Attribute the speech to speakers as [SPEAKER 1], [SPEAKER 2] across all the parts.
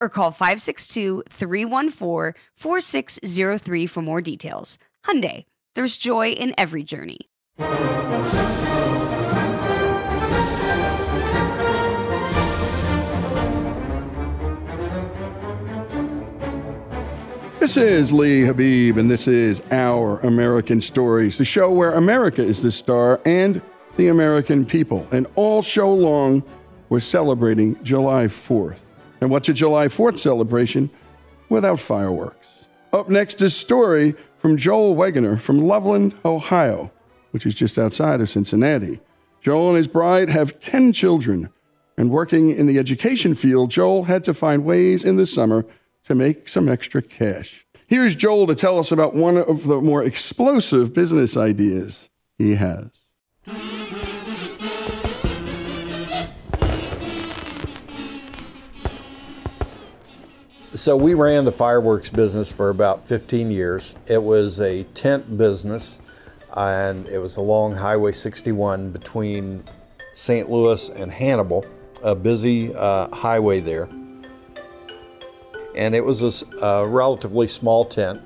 [SPEAKER 1] or call 562-314-4603 for more details. Hyundai, there's joy in every journey.
[SPEAKER 2] This is Lee Habeeb, and this is Our American Stories, the show where America is the star and the American people. And all show long, we're celebrating July 4th. And what's a July 4th celebration without fireworks? Up next is a story from Joel Wegener from Loveland, Ohio, which is just outside of Cincinnati. Joel and his bride have 10 children, and working in the education field, Joel had to find ways in the summer to make some extra cash. Here's Joel to tell us about one of the more explosive business ideas he has.
[SPEAKER 3] So we ran the fireworks business for about 15 years. It was a tent business, and it was along Highway 61 between St. Louis and Hannibal, a busy uh, highway there. And it was a, a relatively small tent,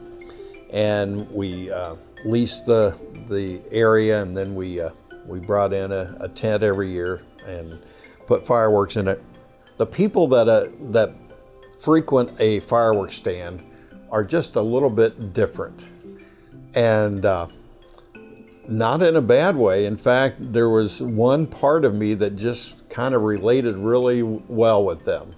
[SPEAKER 3] and we uh, leased the the area, and then we uh, we brought in a, a tent every year and put fireworks in it. The people that uh, that frequent a fireworks stand are just a little bit different. And uh, not in a bad way. In fact, there was one part of me that just kind of related really well with them.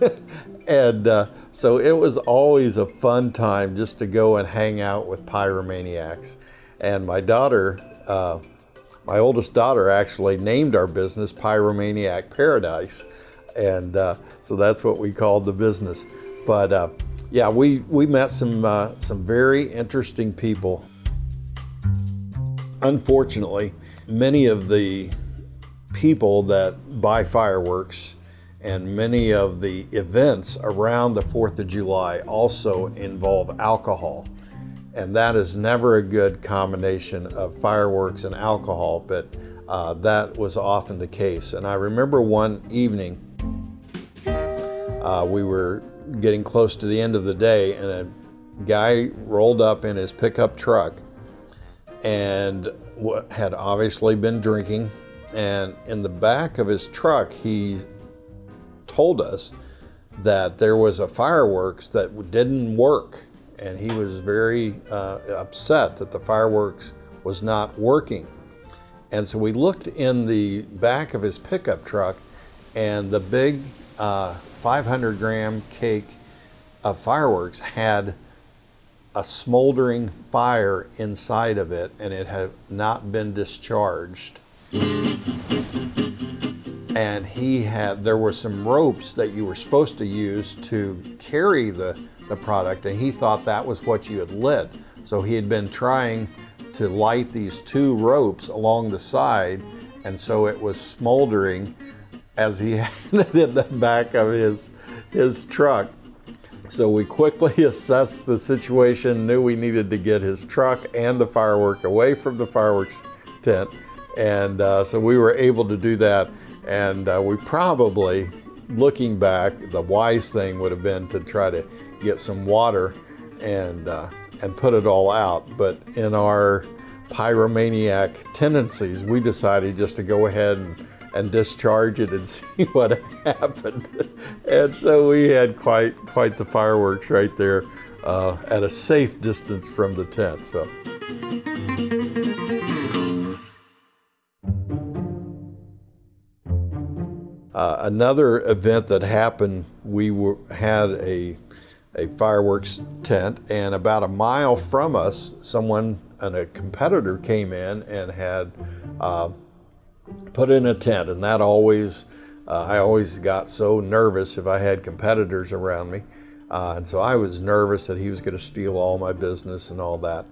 [SPEAKER 3] and uh, So it was always a fun time just to go and hang out with pyromaniacs. And my daughter, uh, my oldest daughter, actually named our business Pyromaniac Paradise. And uh, so that's what we called the business. But uh, yeah, we, we met some, uh, some very interesting people. Unfortunately, many of the people that buy fireworks and many of the events around the 4th of July also involve alcohol. And that is never a good combination of fireworks and alcohol, but uh, that was often the case. And I remember one evening, uh, we were getting close to the end of the day, and a guy rolled up in his pickup truck and had obviously been drinking. And in the back of his truck, he told us that there was a fireworks that didn't work. And he was very uh, upset that the fireworks was not working. And so we looked in the back of his pickup truck, and the big uh, 500 gram cake of fireworks had a smoldering fire inside of it and it had not been discharged. And he had, there were some ropes that you were supposed to use to carry the, the product, and he thought that was what you had lit. So he had been trying to light these two ropes along the side, and so it was smoldering as he had it in the back of his, his truck. So we quickly assessed the situation, knew we needed to get his truck and the firework away from the fireworks tent. And uh, so we were able to do that. And uh, we probably, looking back, the wise thing would have been to try to get some water and, uh, and put it all out. But in our pyromaniac tendencies, we decided just to go ahead and and discharge it and see what happened. and so we had quite quite the fireworks right there uh, at a safe distance from the tent. So. Uh, another event that happened, we were, had a, a fireworks tent, and about a mile from us, someone and a competitor came in and had uh, put in a tent, and that always, uh, I always got so nervous if I had competitors around me. Uh, and so I was nervous that he was going to steal all my business and all that.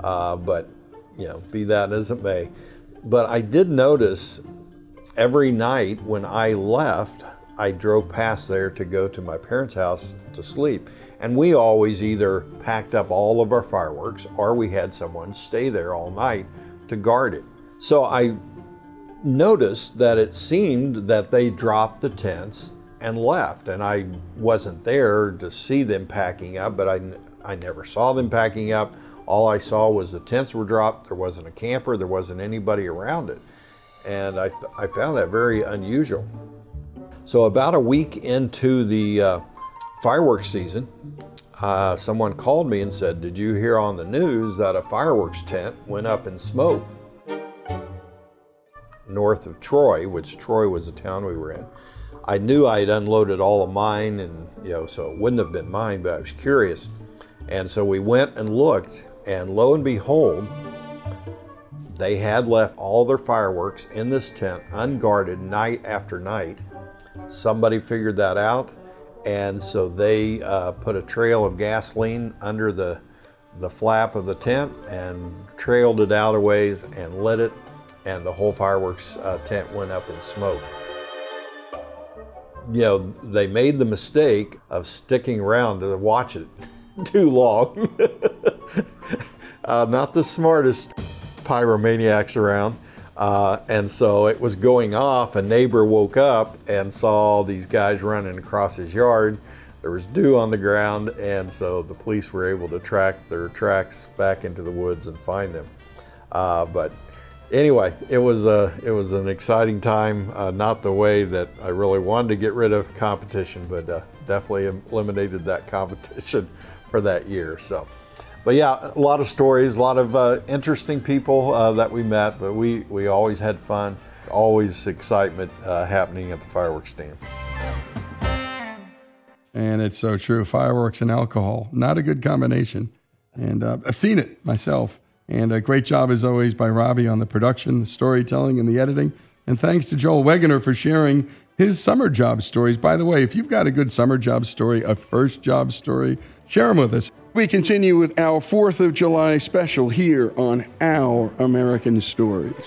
[SPEAKER 3] Uh, but, you know, be that as it may. But I did notice every night when I left, I drove past there to go to my parents' house to sleep. And we always either packed up all of our fireworks or we had someone stay there all night to guard it. So I noticed that it seemed that they dropped the tents and left. And I wasn't there to see them packing up, but I, I never saw them packing up. All I saw was the tents were dropped. There wasn't a camper, there wasn't anybody around it. And I, I found that very unusual. So, about a week into the uh, fireworks season, uh, someone called me and said, Did you hear on the news that a fireworks tent went up in smoke? North of Troy, which Troy was the town we were in. I knew I had unloaded all of mine, and you know, so it wouldn't have been mine, but I was curious. And so we went and looked, and lo and behold, they had left all their fireworks in this tent unguarded night after night. Somebody figured that out, and so they uh, put a trail of gasoline under the the flap of the tent and trailed it out a ways and lit it and the whole fireworks uh, tent went up in smoke. You know, they made the mistake of sticking around to watch it too long. uh, not the smartest pyromaniacs around. Uh, and so it was going off. A neighbor woke up and saw these guys running across his yard. There was dew on the ground, and so the police were able to track their tracks back into the woods and find them. Uh, but anyway, it was a it was an exciting time. Uh, not the way that I really wanted to get rid of competition, but uh, definitely eliminated that competition for that year. So, but yeah, a lot of stories, a lot of uh, interesting people uh, that we met. But we we always had fun, always excitement uh, happening at the fireworks stand.
[SPEAKER 2] And it's so true. Fireworks and alcohol, not a good combination. And uh, I've seen it myself. And a great job, as always, by Robbie on the production, the storytelling, and the editing. And thanks to Joel Wegener for sharing his summer job stories. By the way, if you've got a good summer job story, a first job story, share them with us. We continue with our 4th of July special here on Our American Stories.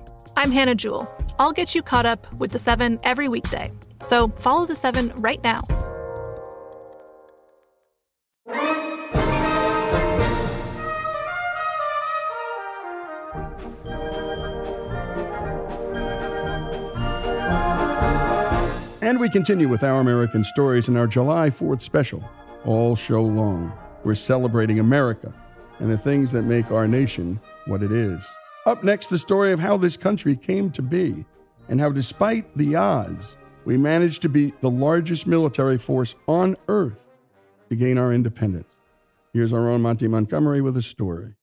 [SPEAKER 4] I'm Hannah Jewell. I'll get you caught up with the seven every weekday. So follow the seven right now.
[SPEAKER 2] And we continue with Our American Stories in our July 4th special, all show long. We're celebrating America and the things that make our nation what it is. Up next, the story of how this country came to be and how, despite the odds, we managed to be the largest military force on earth to gain our independence. Here's our own Monty Montgomery with a story.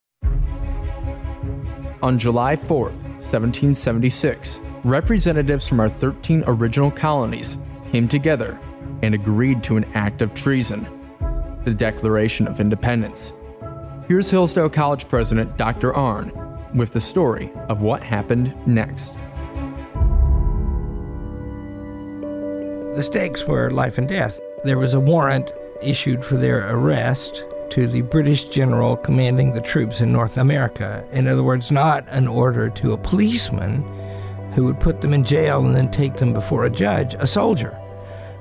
[SPEAKER 5] On July 4th, 1776, representatives from our 13 original colonies came together and agreed to an act of treason the Declaration of Independence. Here's Hillsdale College President Dr. Arnn with the story of what happened next.
[SPEAKER 6] The stakes were life and death. There was a warrant issued for their arrest to the British general commanding the troops in North America. In other words, not an order to a policeman who would put them in jail and then take them before a judge, a soldier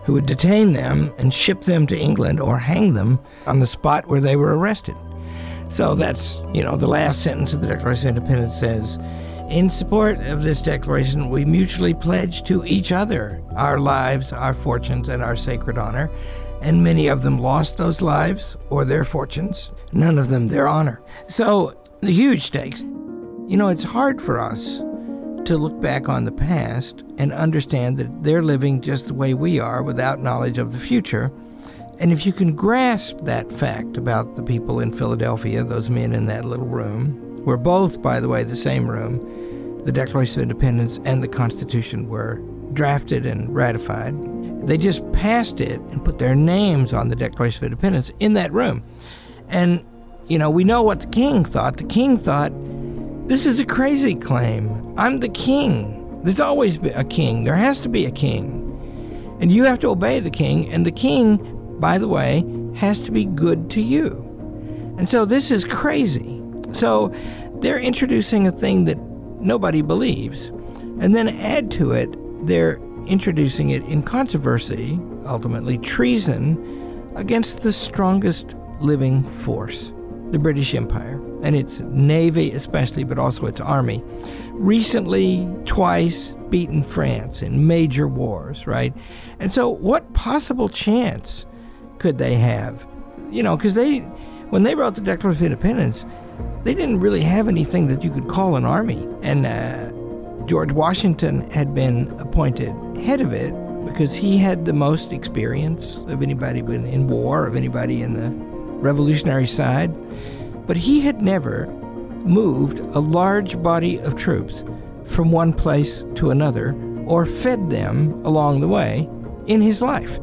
[SPEAKER 6] who would detain them and ship them to England or hang them on the spot where they were arrested. So that's, you know, the last sentence of the Declaration of Independence says, in support of this declaration, we mutually pledge to each other our lives, our fortunes, and our sacred honor. And many of them lost those lives or their fortunes, none of them their honor. So, the huge stakes. You know, it's hard for us to look back on the past and understand that they're living just the way we are without knowledge of the future. And if you can grasp that fact about the people in Philadelphia, those men in that little room, were both, by the way, the same room, the Declaration of Independence and the Constitution were drafted and ratified. They just passed it and put their names on the Declaration of Independence in that room. And, you know, we know what the king thought. The king thought, this is a crazy claim. I'm the king. There's always a king. There has to be a king. And you have to obey the king. And the king, by the way, has to be good to you. And so this is crazy. So they're introducing a thing that nobody believes. And then add to it, they're introducing it in controversy, ultimately treason, against the strongest living force, the British Empire and its navy, especially, but also its army. Recently, twice beaten France in major wars, right? And so, what possible chance could they have? You know, because they, when they wrote the Declaration of Independence, they didn't really have anything that you could call an army. And uh, George Washington had been appointed head of it because he had the most experience of anybody in war, of anybody in the revolutionary side. But he had never moved a large body of troops from one place to another or fed them along the way in his life.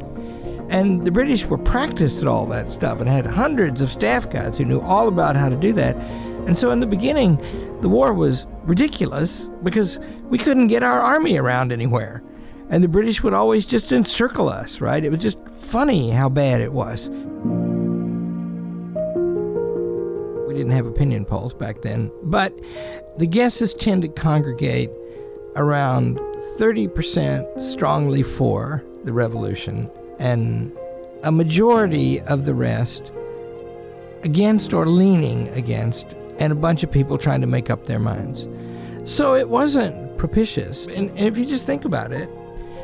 [SPEAKER 6] And the British were practiced at all that stuff and had hundreds of staff guys who knew all about how to do that. And so in the beginning, the war was ridiculous because we couldn't get our army around anywhere. And the British would always just encircle us, right? It was just funny how bad it was. We didn't have opinion polls back then, but the guesses tend to congregate around 30% strongly for the revolution and a majority of the rest against or leaning against, and a bunch of people trying to make up their minds. So it wasn't propitious. And, and if you just think about it,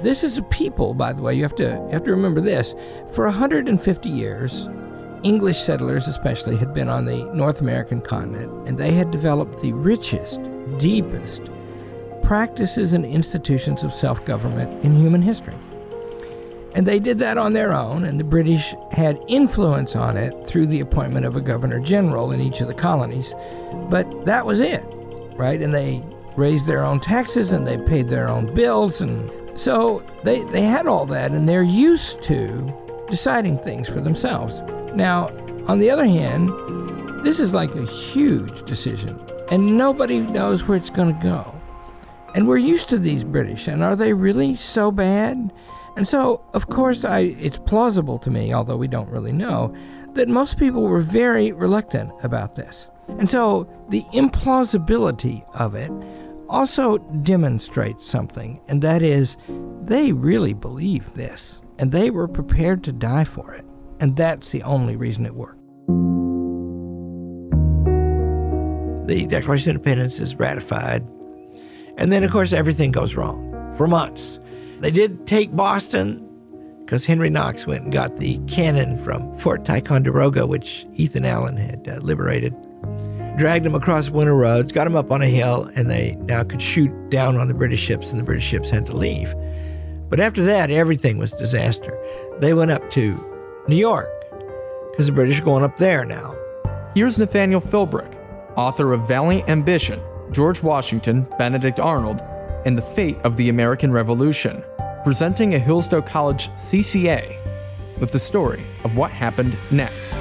[SPEAKER 6] this is a people, by the way, you have to you have to remember this. For 150 years, English settlers, especially, had been on the North American continent, and they had developed the richest, deepest practices and institutions of self government in human history. And they did that on their own, and the British had influence on it through the appointment of a governor general in each of the colonies. But that was it, right? And they raised their own taxes and they paid their own bills. And so they, they had all that, and they're used to deciding things for themselves. Now, on the other hand, this is like a huge decision, and nobody knows where it's going to go. And we're used to these British, and are they really so bad? And so, of course, I, it's plausible to me, although we don't really know, that most people were very reluctant about this. And so, the implausibility of it also demonstrates something, and that is they really believe this, and they were prepared to die for it. And that's the only reason it worked. The Declaration of Independence is ratified. And then, of course, everything goes wrong for months. They did take Boston because Henry Knox went and got the cannon from Fort Ticonderoga, which Ethan Allen had uh, liberated. Dragged them across winter roads, got them up on a hill, and they now could shoot down on the British ships, and the British ships had to leave. But after that, everything was disaster. They went up to New York because the British are going up there now.
[SPEAKER 5] Here's Nathaniel Philbrick, author of Valiant Ambition, George Washington, Benedict Arnold, and the Fate of the American Revolution, presenting a Hillsdale College CCA with the story of what happened next.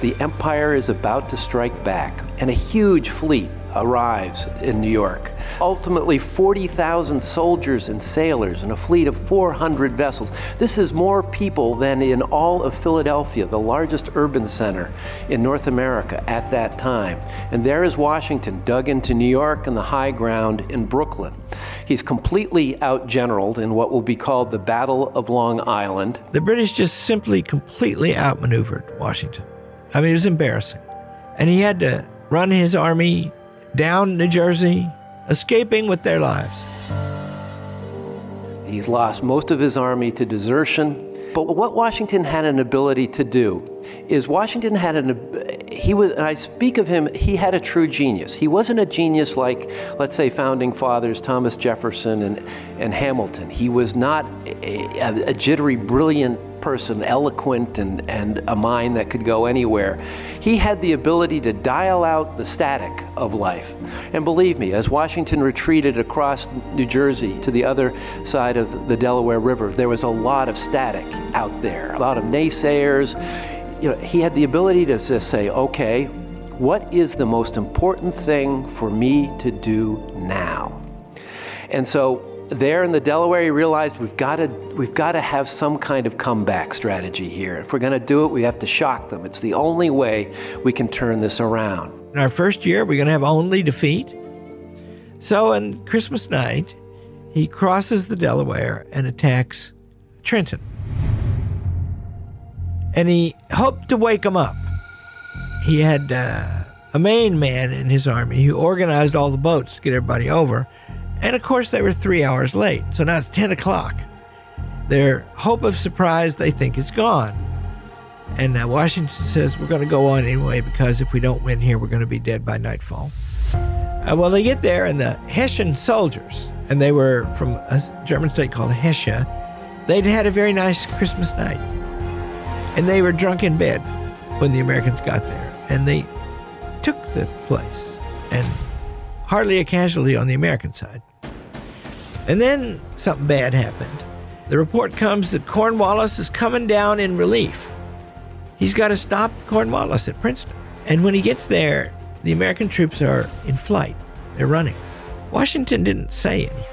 [SPEAKER 7] The Empire is about to strike back, and a huge fleet arrives in New York. Ultimately, 40,000 soldiers and sailors and a fleet of 400 vessels. This is more people than in all of Philadelphia, the largest urban center in North America at that time. And there is Washington, dug into New York and the high ground in Brooklyn. He's completely outgeneraled in what will be called the Battle of Long Island.
[SPEAKER 6] The British just simply completely outmaneuvered Washington. I mean, it was embarrassing. And he had to run his army down New Jersey, escaping with their lives.
[SPEAKER 7] He's lost most of his army to desertion. But what Washington had an ability to do is Washington had an he was and I speak of him he had a true genius. He wasn't a genius like let's say founding fathers Thomas Jefferson and and Hamilton. He was not a, a jittery brilliant person, eloquent and, and a mind that could go anywhere. He had the ability to dial out the static of life. And believe me, as Washington retreated across New Jersey to the other side of the Delaware River, there was a lot of static out there, a lot of naysayers. You know, he had the ability to just say, okay, what is the most important thing for me to do now? And so there in the Delaware, he realized we've got to we've got to have some kind of comeback strategy here. If we're going to do it, we have to shock them. It's the only way we can turn this around.
[SPEAKER 6] In our first year, we're going to have only defeat. So on Christmas night, he crosses the Delaware and attacks Trenton. And he hoped to wake them up. He had uh, a Maine man in his army who organized all the boats to get everybody over. And of course, they were three hours late. So now it's 10 o'clock. Their hope of surprise, they think, is gone. And uh, Washington says, We're going to go on anyway because if we don't win here, we're going to be dead by nightfall. Uh, well, they get there, and the Hessian soldiers, and they were from a German state called Hesse, they'd had a very nice Christmas night. And they were drunk in bed when the Americans got there. And they took the place, and hardly a casualty on the American side. And then something bad happened. The report comes that Cornwallis is coming down in relief. He's got to stop Cornwallis at Princeton. And when he gets there, the American troops are in flight. They're running. Washington didn't say anything.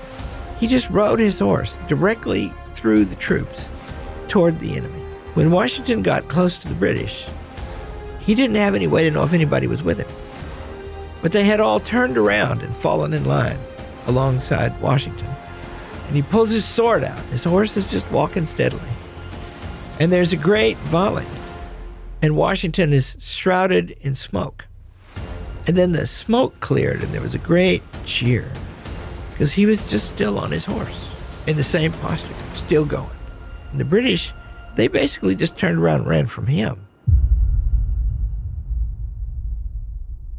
[SPEAKER 6] He just rode his horse directly through the troops toward the enemy. When Washington got close to the British, he didn't have any way to know if anybody was with him. But they had all turned around and fallen in line alongside Washington and he pulls his sword out. His horse is just walking steadily. And there's a great volley, and Washington is shrouded in smoke. And then the smoke cleared, and there was a great cheer because he was just still on his horse in the same posture, still going. And the British, they basically just turned around and ran from him.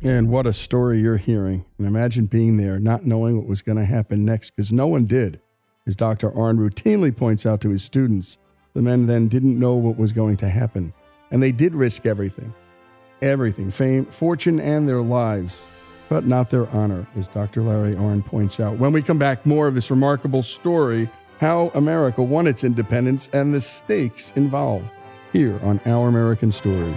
[SPEAKER 2] And what a story you're hearing. And imagine being there, not knowing what was going to happen next, because no one did. As Dr. Arnn routinely points out to his students, the men then didn't know what was going to happen. And they did risk everything everything fame, fortune, and their lives, but not their honor, as Dr. Larry Arnn points out. When we come back, more of this remarkable story how America won its independence and the stakes involved here on Our American Stories.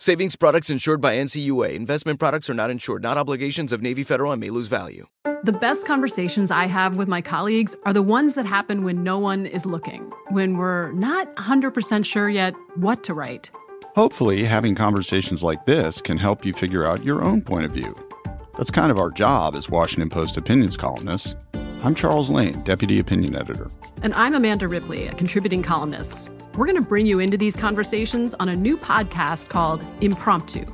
[SPEAKER 8] Savings products insured by NCUA. Investment products are not insured, not obligations of Navy Federal and may lose value.
[SPEAKER 9] The best conversations I have with my colleagues are the ones that happen when no one is looking, when we're not 100% sure yet what to write.
[SPEAKER 10] Hopefully, having conversations like this can help you figure out your own point of view. That's kind of our job as Washington Post opinions columnists. I'm Charles Lane, Deputy Opinion Editor.
[SPEAKER 9] And I'm Amanda Ripley, a contributing columnist. We're going to bring you into these conversations on a new podcast called Impromptu.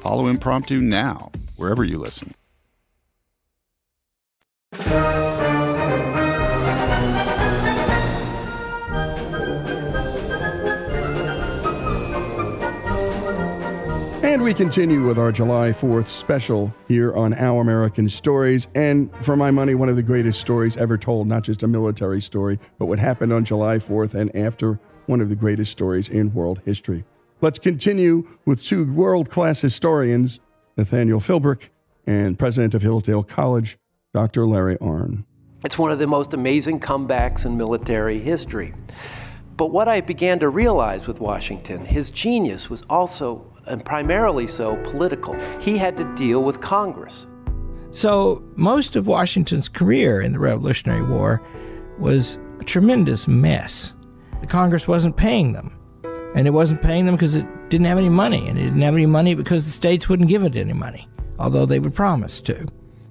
[SPEAKER 10] Follow Impromptu now, wherever you listen.
[SPEAKER 2] And we continue with our July 4th special here on Our American Stories. And for my money, one of the greatest stories ever told, not just a military story, but what happened on July 4th and after one of the greatest stories in world history. Let's continue with two world class historians, Nathaniel Philbrick and president of Hillsdale College, Dr. Larry Arnn.
[SPEAKER 7] It's one of the most amazing comebacks in military history. But what I began to realize with Washington, his genius was also, and primarily so, political. He had to deal with Congress.
[SPEAKER 6] So, most of Washington's career in the Revolutionary War was a tremendous mess. The Congress wasn't paying them. And it wasn't paying them because it didn't have any money. And it didn't have any money because the states wouldn't give it any money, although they would promise to.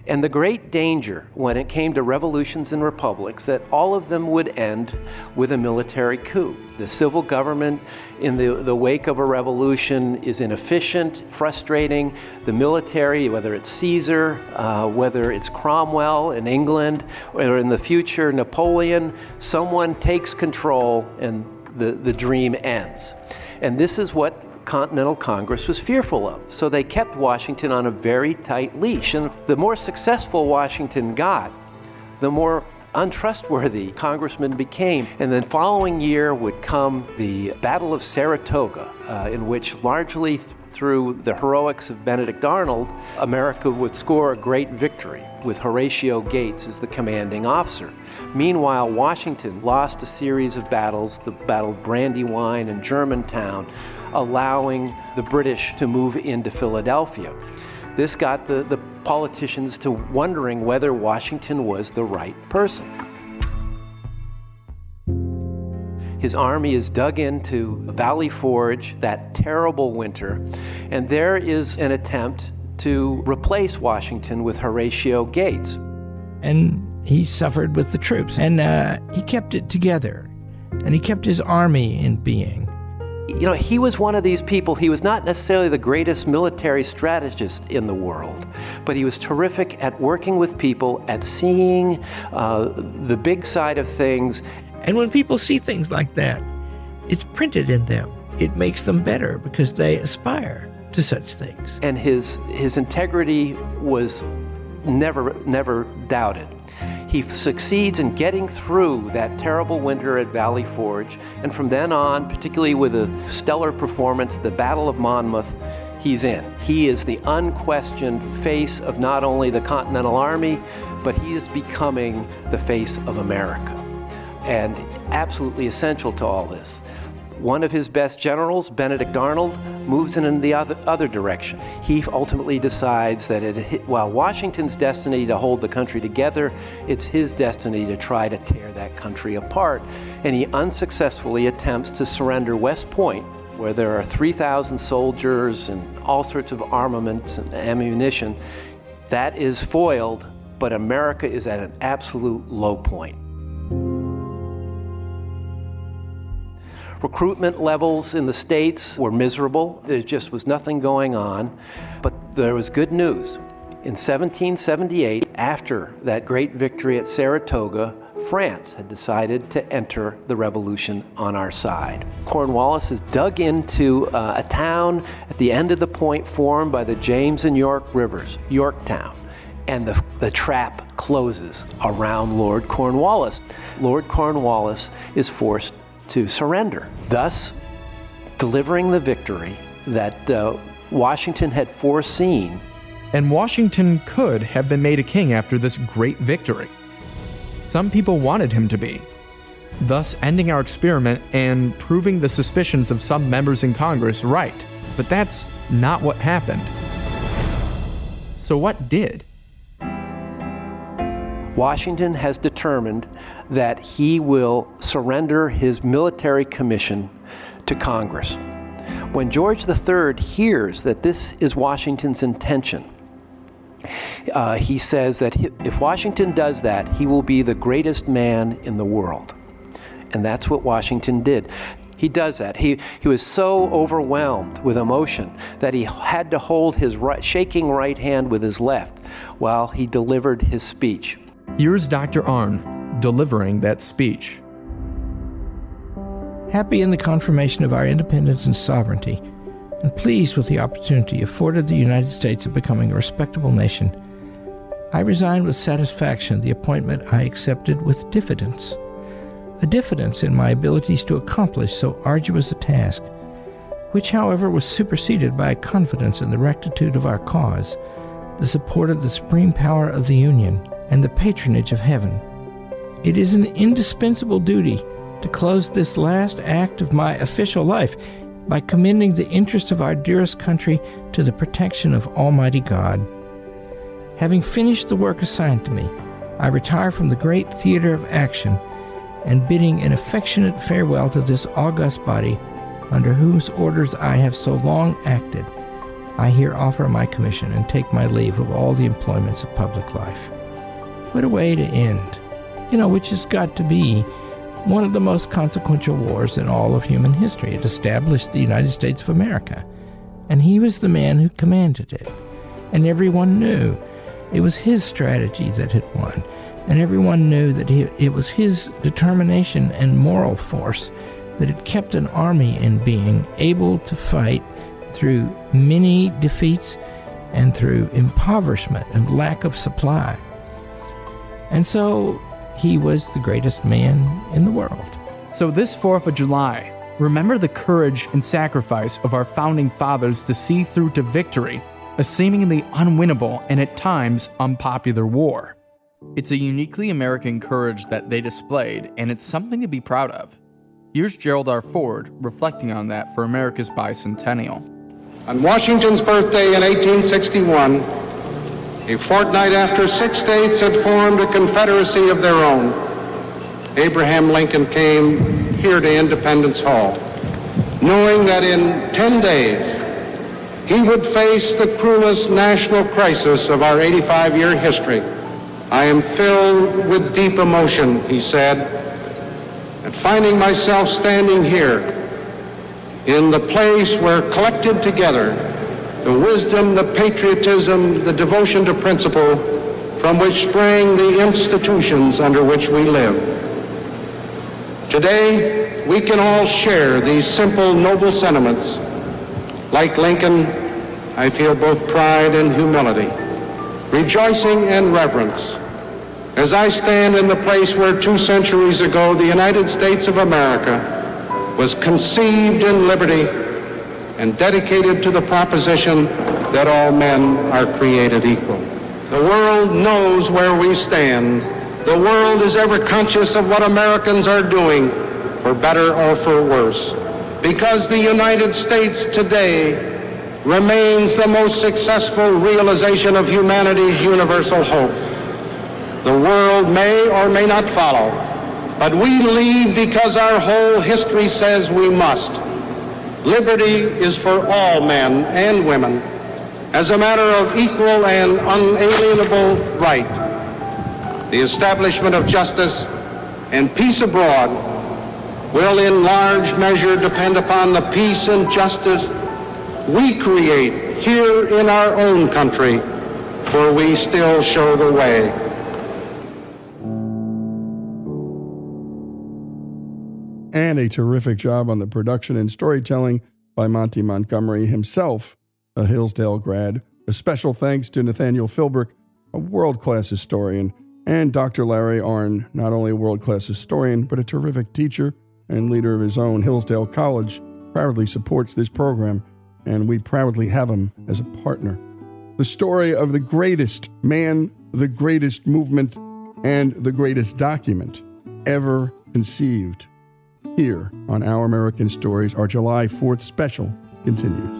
[SPEAKER 7] And the great danger when it came to revolutions and republics that all of them would end with a military coup. The civil government in the, the wake of a revolution is inefficient, frustrating. The military, whether it's Caesar, uh, whether it's Cromwell in England, or in the future Napoleon, someone takes control and the, the dream ends. And this is what Continental Congress was fearful of. So they kept Washington on a very tight leash. And the more successful Washington got, the more untrustworthy congressman became. And then following year would come the Battle of Saratoga, uh, in which largely th- through the heroics of Benedict Arnold, America would score a great victory with Horatio Gates as the commanding officer. Meanwhile, Washington lost a series of battles, the Battle of Brandywine and Germantown, allowing the British to move into Philadelphia. This got the, the politicians to wondering whether Washington was the right person. His army is dug into Valley Forge that terrible winter, and there is an attempt to replace Washington with Horatio Gates.
[SPEAKER 6] And he suffered with the troops, and uh, he kept it together, and he kept his army in being.
[SPEAKER 7] You know, he was one of these people. He was not necessarily the greatest military strategist in the world, but he was terrific at working with people, at seeing uh, the big side of things.
[SPEAKER 6] And when people see things like that, it's printed in them. It makes them better because they aspire to such things.
[SPEAKER 7] And his his integrity was never never doubted. He succeeds in getting through that terrible winter at Valley Forge, and from then on, particularly with a stellar performance, the Battle of Monmouth, he's in. He is the unquestioned face of not only the Continental Army, but he is becoming the face of America. And absolutely essential to all this. One of his best generals, Benedict Arnold, moves in the other, other direction. He ultimately decides that it, while Washington's destiny to hold the country together, it's his destiny to try to tear that country apart. And he unsuccessfully attempts to surrender West Point, where there are 3,000 soldiers and all sorts of armaments and ammunition. That is foiled, but America is at an absolute low point. Recruitment levels in the States were miserable. There just was nothing going on. But there was good news. In 1778, after that great victory at Saratoga, France had decided to enter the revolution on our side. Cornwallis has dug into uh, a town at the end of the point formed by the James and York rivers, Yorktown and the, the trap closes around Lord Cornwallis. Lord Cornwallis is forced to surrender, thus delivering the victory that uh, Washington had foreseen.
[SPEAKER 5] And Washington could have been made a king after this great victory. Some people wanted him to be, thus ending our experiment and proving the suspicions of some members in Congress right. But that's not what happened. So, what did?
[SPEAKER 7] Washington has determined that he will surrender his military commission to Congress. When George III hears that this is Washington's intention, uh, he says that if Washington does that, he will be the greatest man in the world. And that's what Washington did. He does that. He, he was so overwhelmed with emotion that he had to hold his right, shaking right hand with his left while he delivered his speech.
[SPEAKER 5] Here's Dr. Arnn delivering that speech.
[SPEAKER 6] Happy in the confirmation of our independence and sovereignty, and pleased with the opportunity afforded the United States of becoming a respectable nation, I resign with satisfaction the appointment I accepted with diffidence. A diffidence in my abilities to accomplish so arduous a task, which, however, was superseded by a confidence in the rectitude of our cause, the support of the supreme power of the Union, and the patronage of heaven. It is an indispensable duty to close this last act of my official life by commending the interest of our dearest country to the protection of Almighty God. Having finished the work assigned to me, I retire from the great theater of action and bidding an affectionate farewell to this august body under whose orders I have so long acted, I here offer my commission and take my leave of all the employments of public life. What a way to end. You know, which has got to be one of the most consequential wars in all of human history. It established the United States of America. And he was the man who commanded it. And everyone knew it was his strategy that had won. And everyone knew that he, it was his determination and moral force that had kept an army in being, able to fight through many defeats and through impoverishment and lack of supply. And so he was the greatest man in the world.
[SPEAKER 5] So, this 4th of July, remember the courage and sacrifice of our founding fathers to see through to victory a seemingly unwinnable and at times unpopular war. It's a uniquely American courage that they displayed, and it's something to be proud of. Here's Gerald R. Ford reflecting on that for America's bicentennial.
[SPEAKER 11] On Washington's birthday in 1861, a fortnight after six states had formed a confederacy of their own, Abraham Lincoln came here to Independence Hall, knowing that in 10 days he would face the cruelest national crisis of our 85-year history. I am filled with deep emotion, he said, at finding myself standing here in the place where collected together the wisdom, the patriotism, the devotion to principle from which sprang the institutions under which we live. Today, we can all share these simple, noble sentiments. Like Lincoln, I feel both pride and humility, rejoicing and reverence, as I stand in the place where two centuries ago the United States of America was conceived in liberty and dedicated to the proposition that all men are created equal. The world knows where we stand. The world is ever conscious of what Americans are doing, for better or for worse. Because the United States today remains the most successful realization of humanity's universal hope. The world may or may not follow, but we lead because our whole history says we must. Liberty is for all men and women as a matter of equal and unalienable right. The establishment of justice and peace abroad will in large measure depend upon the peace and justice we create here in our own country, where we still show the way.
[SPEAKER 2] And a terrific job on the production and storytelling by Monty Montgomery himself, a Hillsdale grad. A special thanks to Nathaniel Philbrick, a world class historian, and Dr. Larry Arnn, not only a world class historian, but a terrific teacher and leader of his own Hillsdale College, proudly supports this program, and we proudly have him as a partner. The story of the greatest man, the greatest movement, and the greatest document ever conceived here on Our American Stories. Our July 4th special continues.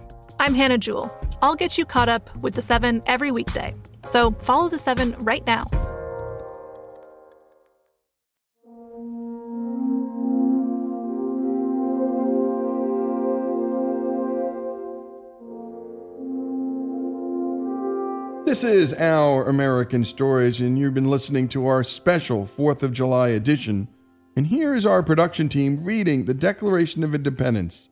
[SPEAKER 4] I'm Hannah Jewell. I'll get you caught up with The Seven every weekday. So follow The Seven right now.
[SPEAKER 2] This is Our American Stories, and you've been listening to our special 4th of July edition. And here is our production team reading the Declaration of Independence.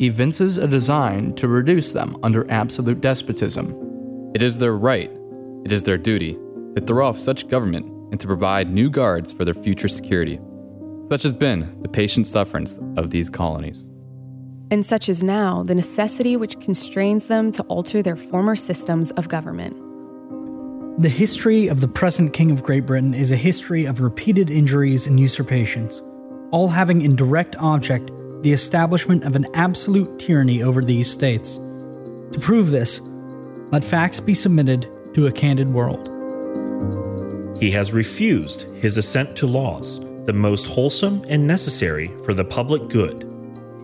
[SPEAKER 5] evinces a design to reduce them under absolute despotism.
[SPEAKER 8] It is their right, it is their duty, to throw off such government and to provide new guards for their future security. Such has been the patient sufferance of these colonies.
[SPEAKER 12] And such is now the necessity which constrains them to alter their former systems of government.
[SPEAKER 13] The history of the present King of Great Britain is a history of repeated injuries and usurpations all having in direct object the establishment of an absolute tyranny over these states. To prove this, let facts be submitted to a candid world.
[SPEAKER 14] He has refused his assent to laws, the most wholesome and necessary for the public good.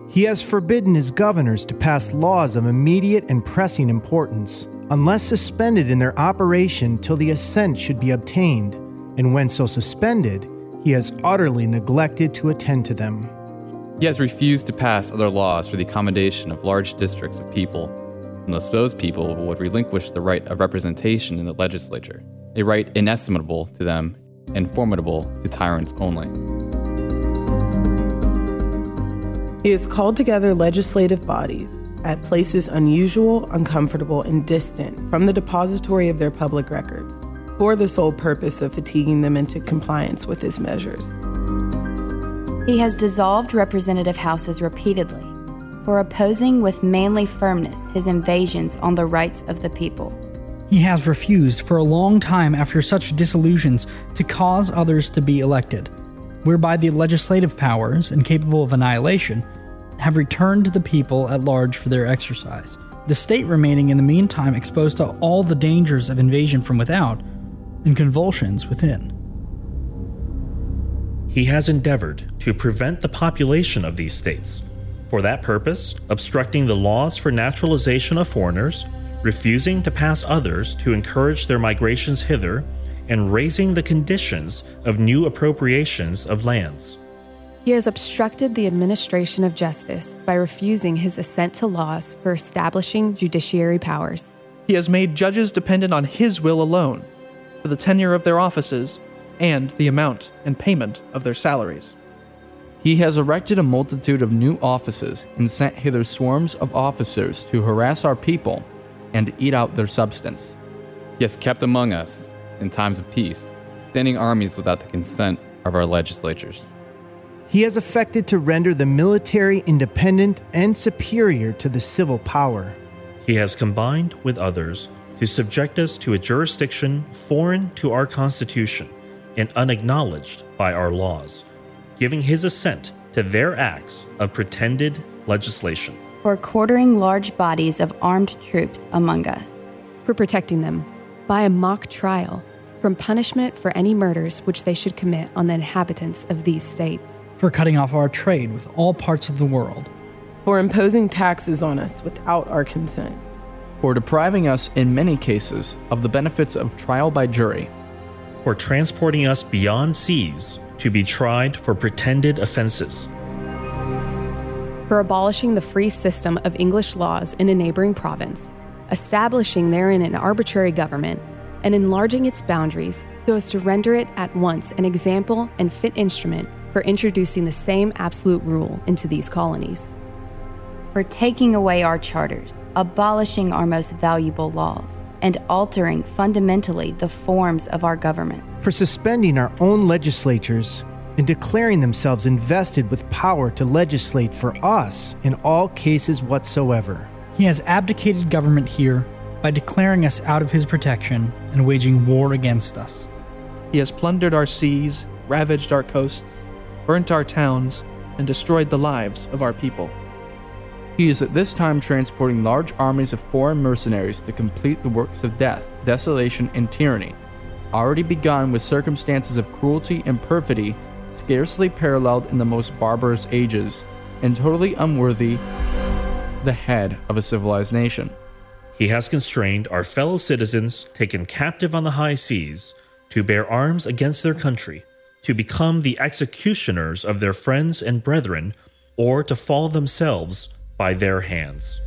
[SPEAKER 15] He has forbidden his governors to pass laws of immediate and pressing importance, unless suspended in their operation till the assent should be obtained, and when so suspended, he has utterly neglected to attend to them.
[SPEAKER 8] He has refused to pass other laws for the accommodation of large districts of people, unless those people would relinquish the right of representation in the legislature, a right inestimable to them and formidable to tyrants only.
[SPEAKER 16] He has called together legislative bodies at places unusual, uncomfortable, and distant from the depository of their public records for the sole purpose of fatiguing them into compliance with his measures.
[SPEAKER 17] He has dissolved representative houses repeatedly for opposing with manly firmness his invasions on the rights of the people.
[SPEAKER 13] He has refused for a long time after such dissolutions to cause others to be elected, whereby the legislative powers, incapable of annihilation, have returned to the people at large for their exercise. The state remaining in the meantime exposed to all the dangers of invasion from without and convulsions within.
[SPEAKER 14] He has endeavored to prevent the population of these states. For that purpose, obstructing the laws for naturalization of foreigners, refusing to pass others to encourage their migrations hither, and raising the conditions of new appropriations of lands.
[SPEAKER 12] He has obstructed the administration of justice by refusing his assent to laws for establishing judiciary powers.
[SPEAKER 18] He has made judges dependent on his will alone for the tenure of their offices and the amount and payment of their salaries.
[SPEAKER 5] He has erected a multitude of new offices and sent hither swarms of officers to harass our people and eat out their substance.
[SPEAKER 8] He has kept among us, in times of peace,
[SPEAKER 19] standing armies without the consent of our legislatures.
[SPEAKER 15] He has affected to render the military independent and superior to the civil power.
[SPEAKER 14] He has combined with others to subject us to a jurisdiction foreign to our Constitution and unacknowledged by our laws, giving his assent to their acts of pretended legislation.
[SPEAKER 17] For quartering large bodies of armed troops among us.
[SPEAKER 12] For protecting them by a mock trial from punishment for any murders which they should commit on the inhabitants of these states.
[SPEAKER 13] For cutting off our trade with all parts of the world.
[SPEAKER 16] For imposing taxes on us without our consent.
[SPEAKER 5] For depriving us, in many cases, of the benefits of trial by jury.
[SPEAKER 14] For transporting us beyond seas to be tried for pretended offenses.
[SPEAKER 12] For abolishing the free system of English laws in a neighboring province, establishing therein an arbitrary government, and enlarging its boundaries so as to render it at once an example and fit instrument for introducing the same absolute rule into these colonies.
[SPEAKER 17] For taking away our charters, abolishing our most valuable laws, and altering fundamentally the forms of our government.
[SPEAKER 15] For suspending our own legislatures and declaring themselves invested with power to legislate for us in all cases whatsoever.
[SPEAKER 13] He has abdicated government here by declaring us out of his protection and waging war against us.
[SPEAKER 18] He has plundered our seas, ravaged our coasts, burnt our towns, and destroyed the lives of our people.
[SPEAKER 5] He is at this time transporting large armies of foreign mercenaries to complete the works of death, desolation, and tyranny, already begun with circumstances of cruelty and perfidy scarcely paralleled in the most barbarous ages, and totally unworthy the head of a civilized nation.
[SPEAKER 14] He has constrained our fellow citizens taken captive on the high seas to bear arms against their country, to become the executioners of their friends and brethren, or to fall themselves by their hands.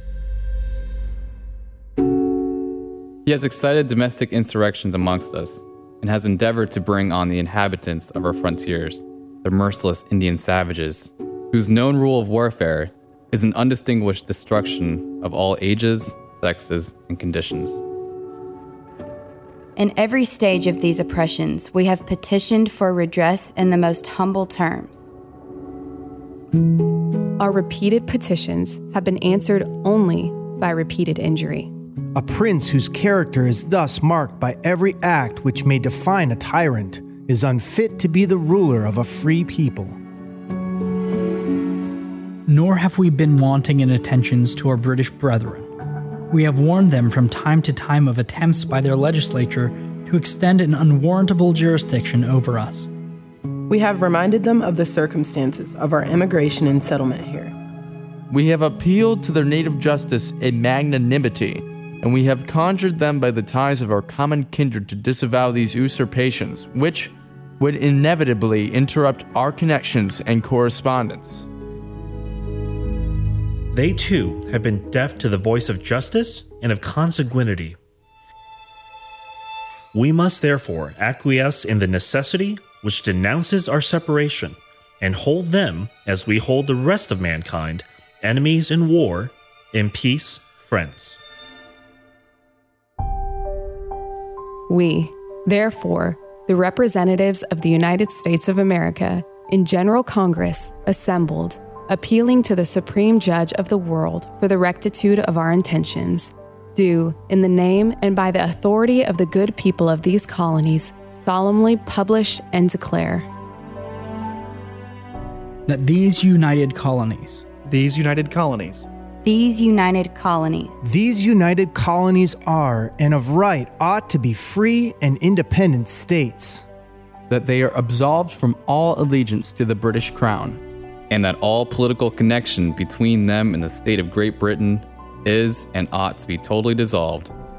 [SPEAKER 19] He has excited domestic insurrections amongst us, and has endeavored to bring on the inhabitants of our frontiers, the merciless Indian savages, whose known rule of warfare is an undistinguished destruction of all ages, sexes, and conditions.
[SPEAKER 17] In every stage of these oppressions, we have petitioned for redress in the most humble terms.
[SPEAKER 12] Our repeated petitions have been answered only by repeated injury.
[SPEAKER 15] A prince whose character is thus marked by every act which may define a tyrant is unfit to be the ruler of a free people.
[SPEAKER 13] Nor have we been wanting in attentions to our British brethren. We have warned them from time to time of attempts by their legislature to extend an unwarrantable jurisdiction over us.
[SPEAKER 16] We have reminded them of the circumstances of our immigration and settlement here.
[SPEAKER 5] We have appealed to their native justice and magnanimity, and we have conjured them by the ties of our common kindred to disavow these usurpations, which would inevitably interrupt our connections and correspondence.
[SPEAKER 14] They too have been deaf to the voice of justice and of consanguinity. We must therefore acquiesce in the necessity which denounces our separation and hold them, as we hold the rest of mankind, enemies in war, in peace, friends.
[SPEAKER 12] We, therefore, the representatives of the United States of America, in General Congress, assembled, appealing to the Supreme Judge of the world for the rectitude of our intentions, do, in the name and by the authority of the good people of these colonies, solemnly publish and declare
[SPEAKER 13] that these united colonies,
[SPEAKER 18] these united colonies,
[SPEAKER 17] these united colonies,
[SPEAKER 15] these united colonies are, and of right, ought to be free and independent states,
[SPEAKER 5] that they are absolved from all allegiance to the British Crown,
[SPEAKER 19] and that all political connection between them and the state of Great Britain is and ought to be totally dissolved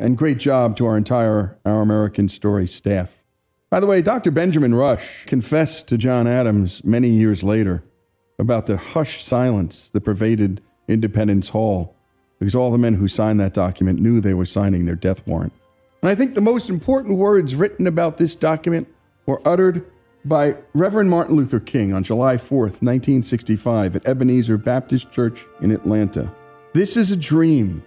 [SPEAKER 2] And great job to our entire Our American Story staff. By the way, Dr. Benjamin Rush confessed to John Adams many years later about the hushed silence that pervaded Independence Hall because all the men who signed that document knew they were signing their death warrant. And I think the most important words written about this document were uttered by Reverend Martin Luther King on July 4th, 1965, at Ebenezer Baptist Church in Atlanta. This is a dream.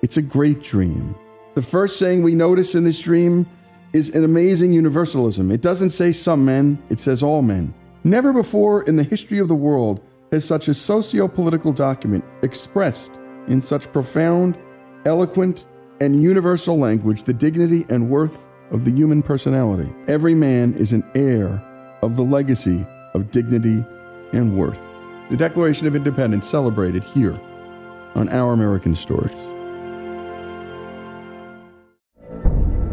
[SPEAKER 2] It's a great dream. The first saying we notice in this dream is an amazing universalism. It doesn't say some men, it says all men. Never before in the history of the world has such a socio political document expressed in such profound, eloquent, and universal language the dignity and worth of the human personality. Every man is an heir of the legacy of dignity and worth. The Declaration of Independence celebrated here on Our American Stories.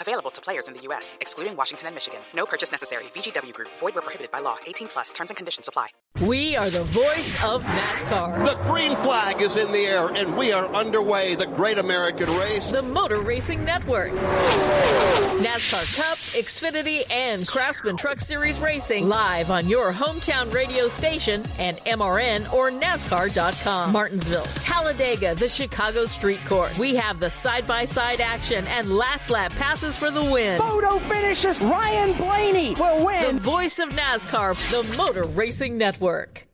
[SPEAKER 20] Available to players in the U.S., excluding Washington and Michigan. No purchase necessary. VGW Group, void where prohibited by law. 18 plus terms and conditions apply.
[SPEAKER 21] We are the voice of NASCAR.
[SPEAKER 22] The green flag is in the air, and we are underway. The great American race.
[SPEAKER 21] The Motor Racing Network. NASCAR Cup, Xfinity, and Craftsman Truck Series Racing live on your hometown radio station and MRN or NASCAR.com. Martinsville, Talladega, the Chicago Street Course. We have the side by side action and last lap passes for the win.
[SPEAKER 23] Photo finishes. Ryan Blaney will win.
[SPEAKER 21] The voice of NASCAR, the Motor Racing Network.